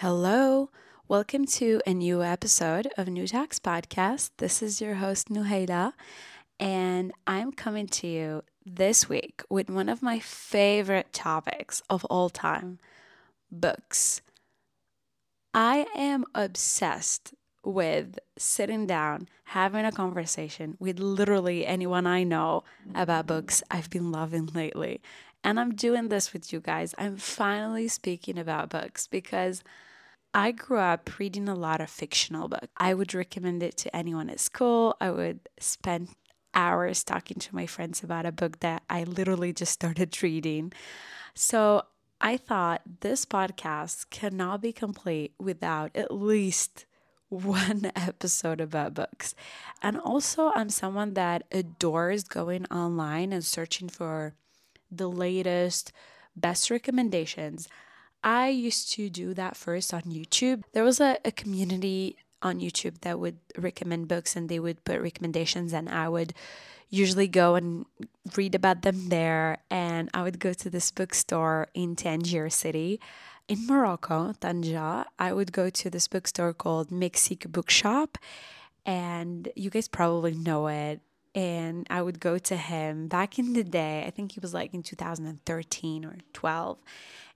Hello, welcome to a new episode of NouTalks Podcast. This is your host, Nouhaila, and I'm coming to you this week with one of my favorite topics of all time books. I am obsessed with sitting down, having a conversation with literally anyone I know about books I've been loving lately. And I'm doing this with you guys. I'm finally speaking about books because I grew up reading a lot of fictional books. I would recommend it to anyone at school. I would spend hours talking to my friends about a book that I literally just started reading. So I thought this podcast cannot be complete without at least one episode about books. And also, I'm someone that adores going online and searching for the latest, best recommendations. I used to do that first on YouTube. There was a, a community on YouTube that would recommend books and they would put recommendations, and I would usually go and read about them there. And I would go to this bookstore in Tangier City in Morocco, Tanja. I would go to this bookstore called Mexique Bookshop, and you guys probably know it and I would go to him back in the day. I think he was like in 2013 or 12.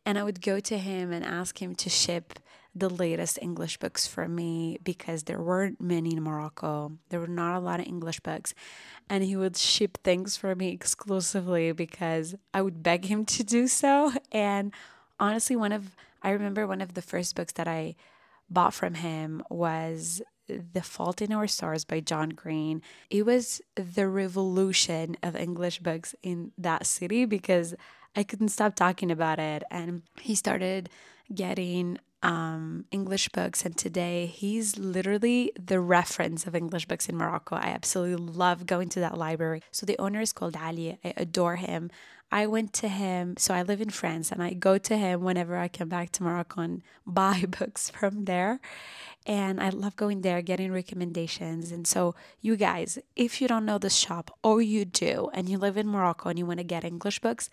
And I would go to him and ask him to ship the latest English books for me because there weren't many in Morocco. There were not a lot of English books. And he would ship things for me exclusively because I would beg him to do so. And honestly, one of, I remember one of the first books that I bought from him was the Fault in Our Stars by John Green. It was the revolution of English books in that city because I couldn't stop talking about it. And he started getting um, English books, and today he's literally the reference of English books in Morocco. I absolutely love going to that library. So the owner is called Ali. I adore him. I went to him, so I live in France, and I go to him whenever I come back to Morocco and buy books from there. And I love going there, getting recommendations. And so, you guys, if you don't know this shop, or you do, and you live in Morocco and you want to get English books,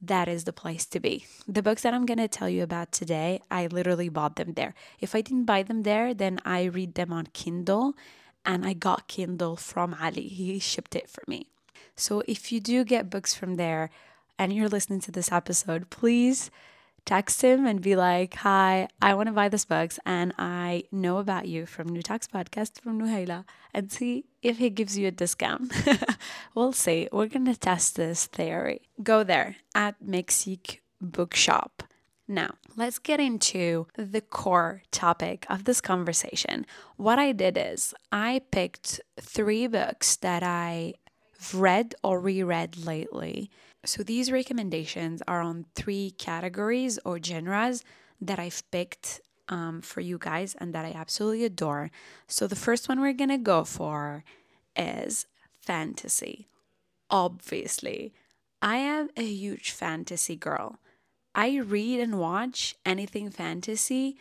that is the place to be. The books that I'm going to tell you about today, I literally bought them there. If I didn't buy them there, then I read them on Kindle, and I got Kindle from Ali. He shipped it for me. So if you do get books from there and you're listening to this episode, please text him and be like, Hi, I want to buy this books and I know about you from NouTalks Podcast from Nouhaila and see if he gives you a discount. we'll see. We're going to test this theory. Go there at Mexique Bookshop. Now, let's get into the core topic of this conversation. What I did is I picked three books that I've read or reread lately. So these recommendations are on three categories or genres that I've picked um, for you guys and that I absolutely adore. So the first one we're gonna go for is fantasy. Obviously, I am a huge fantasy girl. I read and watch anything fantasy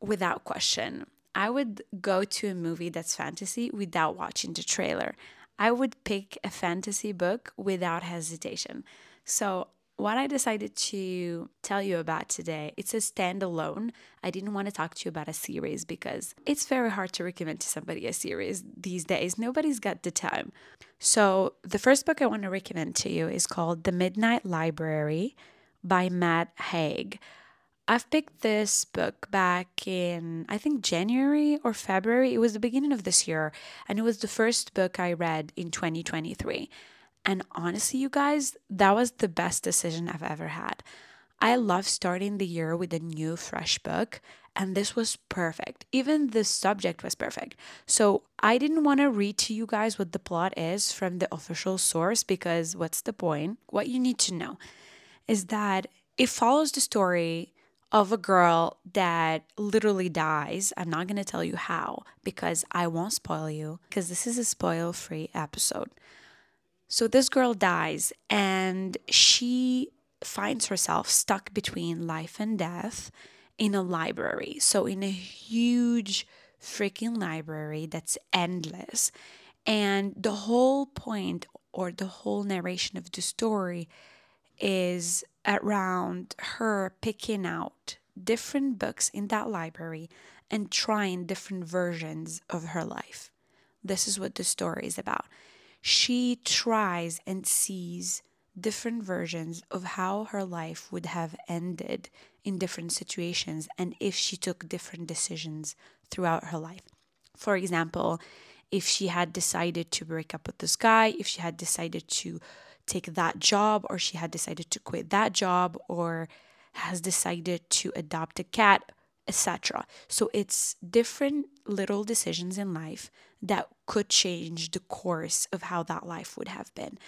without question. I would go to a movie that's fantasy without watching the trailer. I would pick a fantasy book without hesitation. So, what I decided to tell you about today, it's a standalone. I didn't want to talk to you about a series because it's very hard to recommend to somebody a series these days. Nobody's got the time. So, the first book I want to recommend to you is called The Midnight Library by Matt Haig. I've picked this book back in, I think, January or February. It was the beginning of this year, and it was the first book I read in 2023. And honestly, you guys, that was the best decision I've ever had. I love starting the year with a new, fresh book, and this was perfect. Even the subject was perfect. So I didn't want to read to you guys what the plot is from the official source because what's the point? What you need to know is that it follows the story of a girl that literally dies. I'm not going to tell you how because I won't spoil you because this is a spoil free episode. So this girl dies and she finds herself stuck between life and death in a library. So, in a huge freaking library that's endless. And the whole point or the whole narration of the story is around her picking out different books in that library and trying different versions of her life. This is what the story is about. She tries and sees different versions of how her life would have ended in different situations and if she took different decisions throughout her life. For example, if she had decided to break up with this guy, if she had decided to take that job, or she had decided to quit that job, or has decided to adopt a cat, etc. So it's different little decisions in life that could change the course of how that life would have been.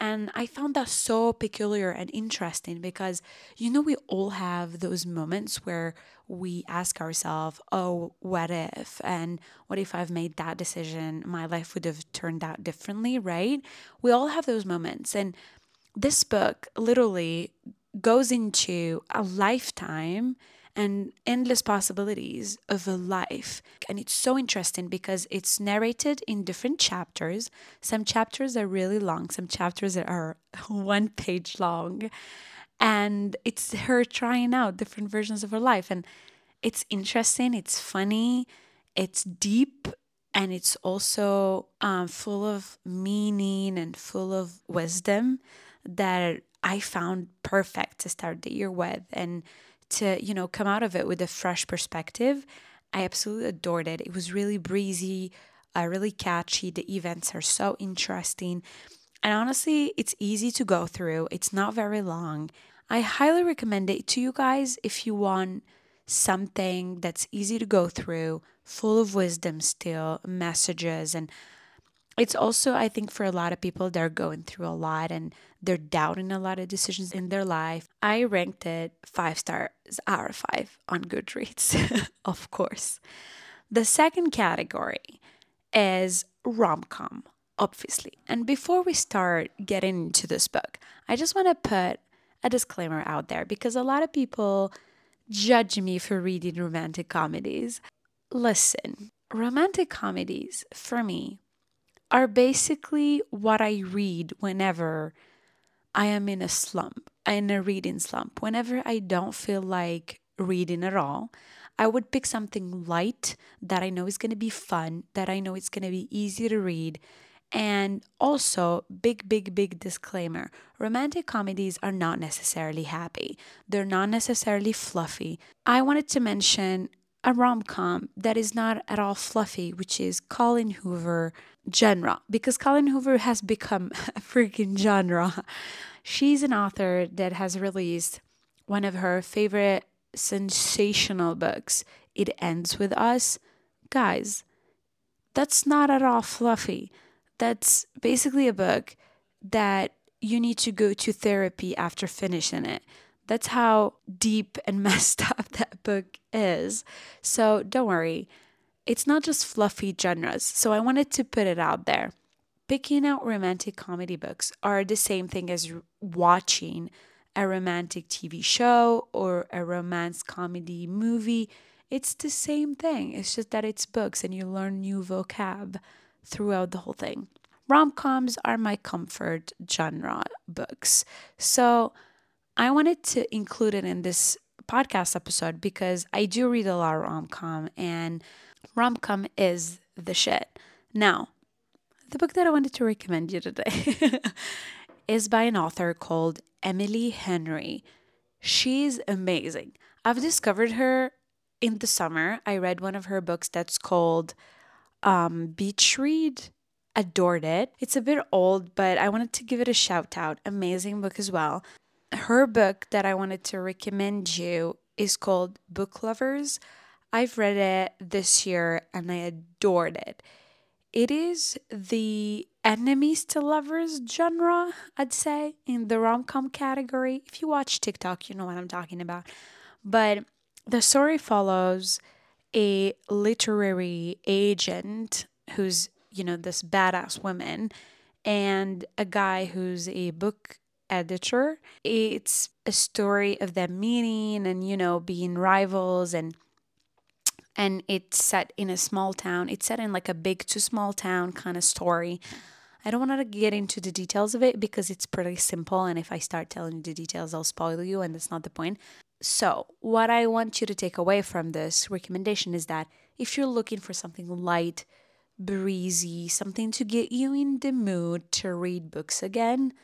And I found that so peculiar and interesting because, you know, we all have those moments where we ask ourselves, oh, what if? And what if I've made that decision? My life would have turned out differently, right? We all have those moments. And this book literally goes into a lifetime and endless possibilities of a life. And it's so interesting because it's narrated in different chapters. Some chapters are really long, some chapters are one page long. And it's her trying out different versions of her life. And it's interesting, it's funny, it's deep, and it's also um, full of meaning and full of wisdom that I found perfect to start the year with. And to, you know, come out of it with a fresh perspective. I absolutely adored it. It was really breezy, uh, really catchy. The events are so interesting. And honestly, it's easy to go through, it's not very long. I highly recommend it to you guys if you want something that's easy to go through, full of wisdom still, messages. And it's also, I think, for a lot of people, they're going through a lot and they're doubting a lot of decisions in their life. I ranked it five stars out of five on Goodreads, of course. The second category is rom com, obviously. And before we start getting into this book, I just want to put a disclaimer out there because a lot of people judge me for reading romantic comedies. Listen, romantic comedies, for me, are basically what I read whenever I am in a slump, in a reading slump. Whenever I don't feel like reading at all, I would pick something light that I know is going to be fun, that I know it's going to be easy to read. And also, big, big, big disclaimer romantic comedies are not necessarily happy, they're not necessarily fluffy. I wanted to mention a rom com that is not at all fluffy, which is Colleen Hoover genre because Colleen Hoover has become a freaking genre. She's an author that has released one of her favorite sensational books, It Ends With Us. Guys, that's not at all fluffy. That's basically a book that you need to go to therapy after finishing it. That's how deep and messed up that book is. So don't worry it's not just fluffy genres, so I wanted to put it out there. Picking out romantic comedy books are the same thing as watching a romantic TV show or a romance comedy movie. It's the same thing. It's just that it's books and you learn new vocab throughout the whole thing. Rom coms are my comfort genre books. So I wanted to include it in this podcast episode because I do read a lot of rom com and rom com is the shit. Now, the book that I wanted to recommend you today is by an author called Emily Henry. She's amazing. I've discovered her in the summer. I read one of her books that's called um, Beach Read. Adored it. It's a bit old, but I wanted to give it a shout out. Amazing book as well. Her book that I wanted to recommend you is called Book Lovers I've read it this year and I adored it. It is the enemies to lovers genre, I'd say, in the rom com category. If you watch TikTok, you know what I'm talking about. But the story follows a literary agent who's, you know, this badass woman and a guy who's a book editor. It's a story of them meeting and, you know, being rivals and and it's set in a small town. It's set in like a big to small town kind of story. I don't want to get into the details of it because it's pretty simple. And if I start telling you the details, I'll spoil you, and that's not the point. So, what I want you to take away from this recommendation is that if you're looking for something light, breezy, something to get you in the mood to read books again,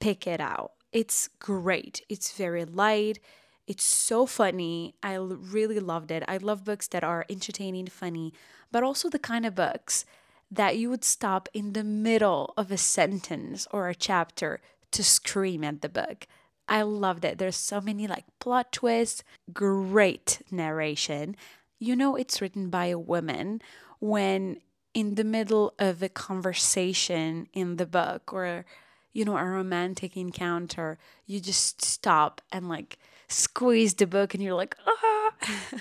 pick it out. It's great. It's very light. It's so funny. I really loved it. I love books that are entertaining, funny, but also the kind of books that you would stop in the middle of a sentence or a chapter to scream at the book. I loved it. There's so many like plot twists, great narration. You know, it's written by a woman when in the middle of a conversation in the book or you know a romantic encounter you just stop and like squeeze the book and you're like ah.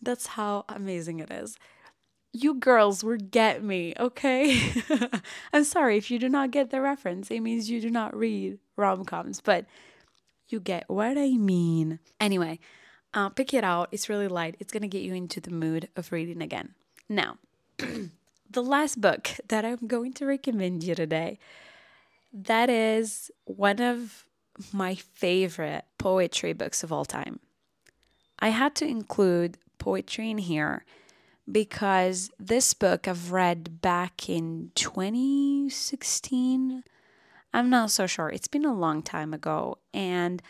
That's how amazing it is. You girls will get me okay? I'm sorry if you do not get the reference it means you do not read rom-coms but you get what i mean. Anyway uh, pick it out. It's really light. It's gonna get you into the mood of reading again. Now the last book that I'm going to recommend you today, that is one of my favorite poetry books of all time. I had to include poetry in here because this book I've read back in 2016. I'm not so sure. It's been a long time ago. And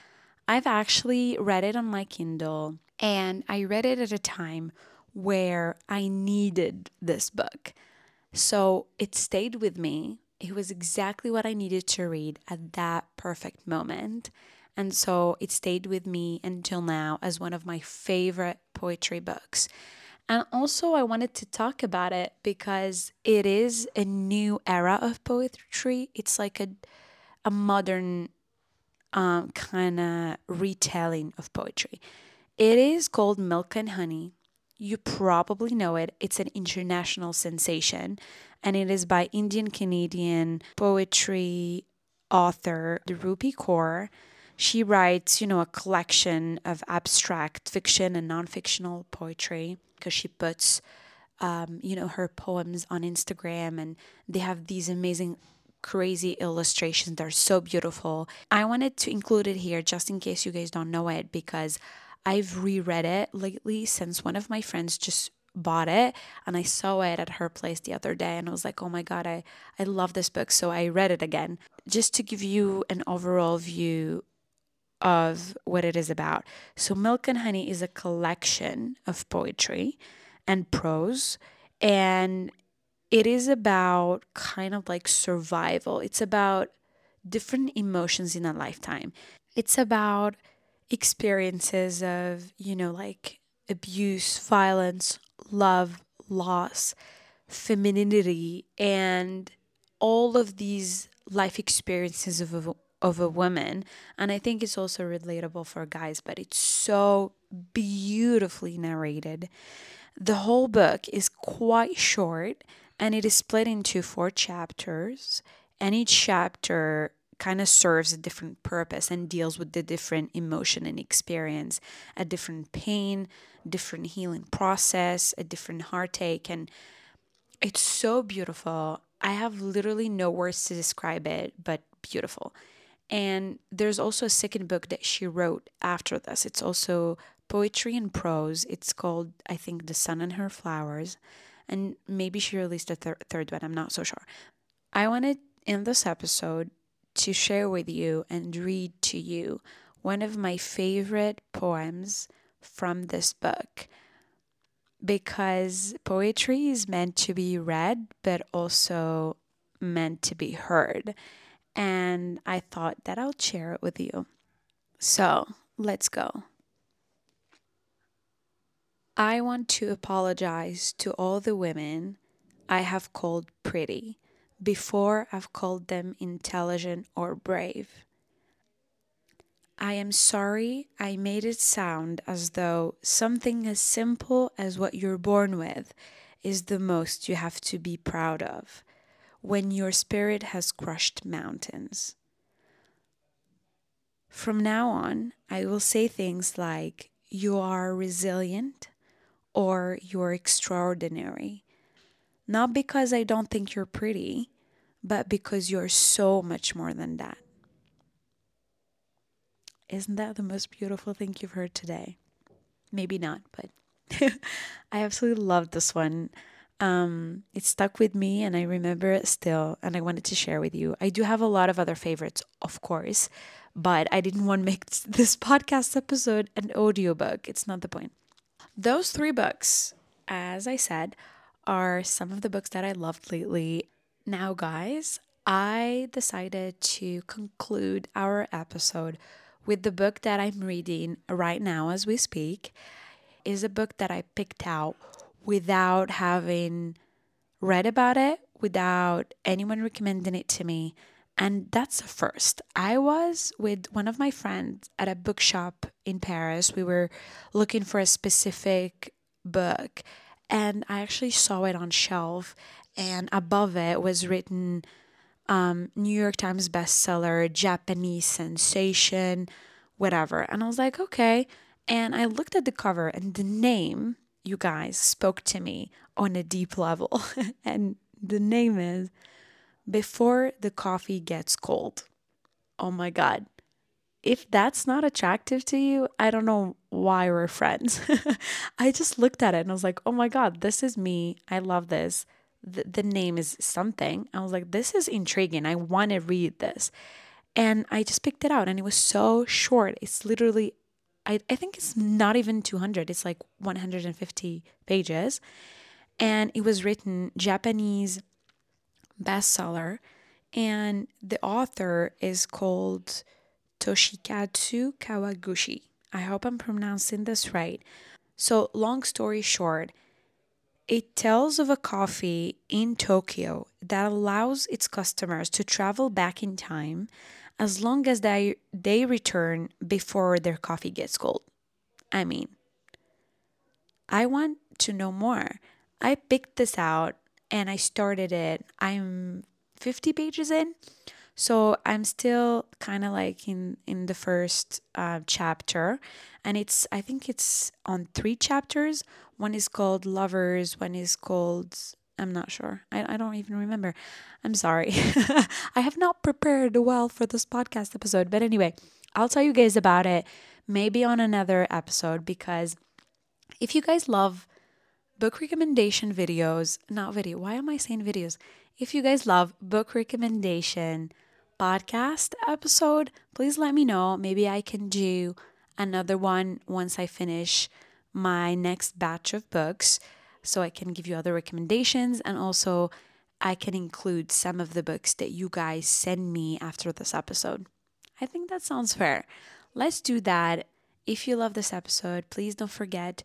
I've actually read it on my Kindle. And I read it at a time where I needed this book. So it stayed with me. It was exactly what I needed to read at that perfect moment. And so it stayed with me until now as one of my favorite poetry books. And also, I wanted to talk about it because it is a new era of poetry. It's like a, a modern um, kind of retelling of poetry. It is called Milk and Honey you probably know it. It's an international sensation, and it is by Indian Canadian poetry author Rupi Kaur. She writes, you know, a collection of abstract fiction and non-fictional poetry because she puts, um, you know, her poems on Instagram, and they have these amazing crazy illustrations. They're so beautiful. I wanted to include it here just in case you guys don't know it because I've reread it lately since one of my friends just bought it and I saw it at her place the other day and I was like, "Oh my god, I I love this book." So I read it again just to give you an overall view of what it is about. So Milk and Honey is a collection of poetry and prose and it is about kind of like survival. It's about different emotions in a lifetime. It's about experiences of, you know, like abuse, violence, love, loss, femininity, and all of these life experiences of a, of a woman. And I think it's also relatable for guys, but it's so beautifully narrated. The whole book is quite short and it is split into four chapters, and each chapter kind of serves a different purpose and deals with the different emotion and experience, a different pain, different healing process, a different heartache. And it's so beautiful. I have literally no words to describe it, but beautiful. And there's also a second book that she wrote after this. It's also poetry and prose. It's called, I think, The Sun and Her Flowers. And maybe she released a thir- third one. I'm not so sure. I wanted in this episode to share with you and read to you one of my favorite poems from this book because poetry is meant to be read but also meant to be heard. And I thought that I'll share it with you. So let's go. I want to apologize to all the women I have called pretty before I've called them intelligent or brave. I am sorry I made it sound as though something as simple as what you're born with is the most you have to be proud of when your spirit has crushed mountains. From now on, I will say things like, You are resilient or You're extraordinary. Not because I don't think you're pretty, but because you're so much more than that. Isn't that the most beautiful thing you've heard today? Maybe not, but I absolutely loved this one. Um, it stuck with me and I remember it still, and I wanted to share with you. I do have a lot of other favorites, of course, but I didn't want to make this podcast episode an audiobook. It's not the point. Those three books, as I said, are some of the books that I loved lately. Now, guys, I decided to conclude our episode with the book that I'm reading right now as we speak. Is a book that I picked out without having read about it, without anyone recommending it to me. And that's the first. I was with one of my friends at a bookshop in Paris. We were looking for a specific book, and I actually saw it on shelf, and above it was written um, New York Times bestseller, Japanese sensation, whatever. And I was like, okay. And I looked at the cover, and the name you guys spoke to me on a deep level. and the name is Before the Coffee Gets Cold. Oh my God. If that's not attractive to you, I don't know why we're friends. I just looked at it and I was like, oh my God, this is me. I love this. The, the name is something. I was like, this is intriguing. I want to read this. And I just picked it out and it was so short. It's literally I, I think it's not even 200, it's like 150 pages. And it was written Japanese bestseller. And the author is called Toshikazu Kawaguchi. I hope I'm pronouncing this right. So, long story short, it tells of a coffee in Tokyo that allows its customers to travel back in time as long as they they return before their coffee gets cold. I mean, I want to know more. I picked this out and I started it. I'm 50 pages in. So I'm still kind of like in in the first uh, chapter, and it's I think it's on three chapters. One is called lovers. One is called I'm not sure. I, I don't even remember. I'm sorry. I have not prepared well for this podcast episode. But anyway, I'll tell you guys about it maybe on another episode because if you guys love book recommendation videos, not video, why am I saying videos? If you guys love book recommendation podcast episode, please let me know. Maybe I can do another one once I finish my next batch of books so I can give you other recommendations and also I can include some of the books that you guys send me after this episode. I think that sounds fair. Let's do that. If you love this episode, please don't forget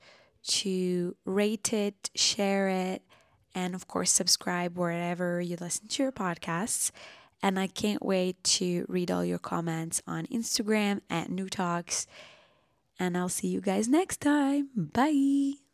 to rate it, share it, and of course, subscribe wherever you listen to your podcasts. And I can't wait to read all your comments on Instagram at NouTalks. And I'll see you guys next time. Bye.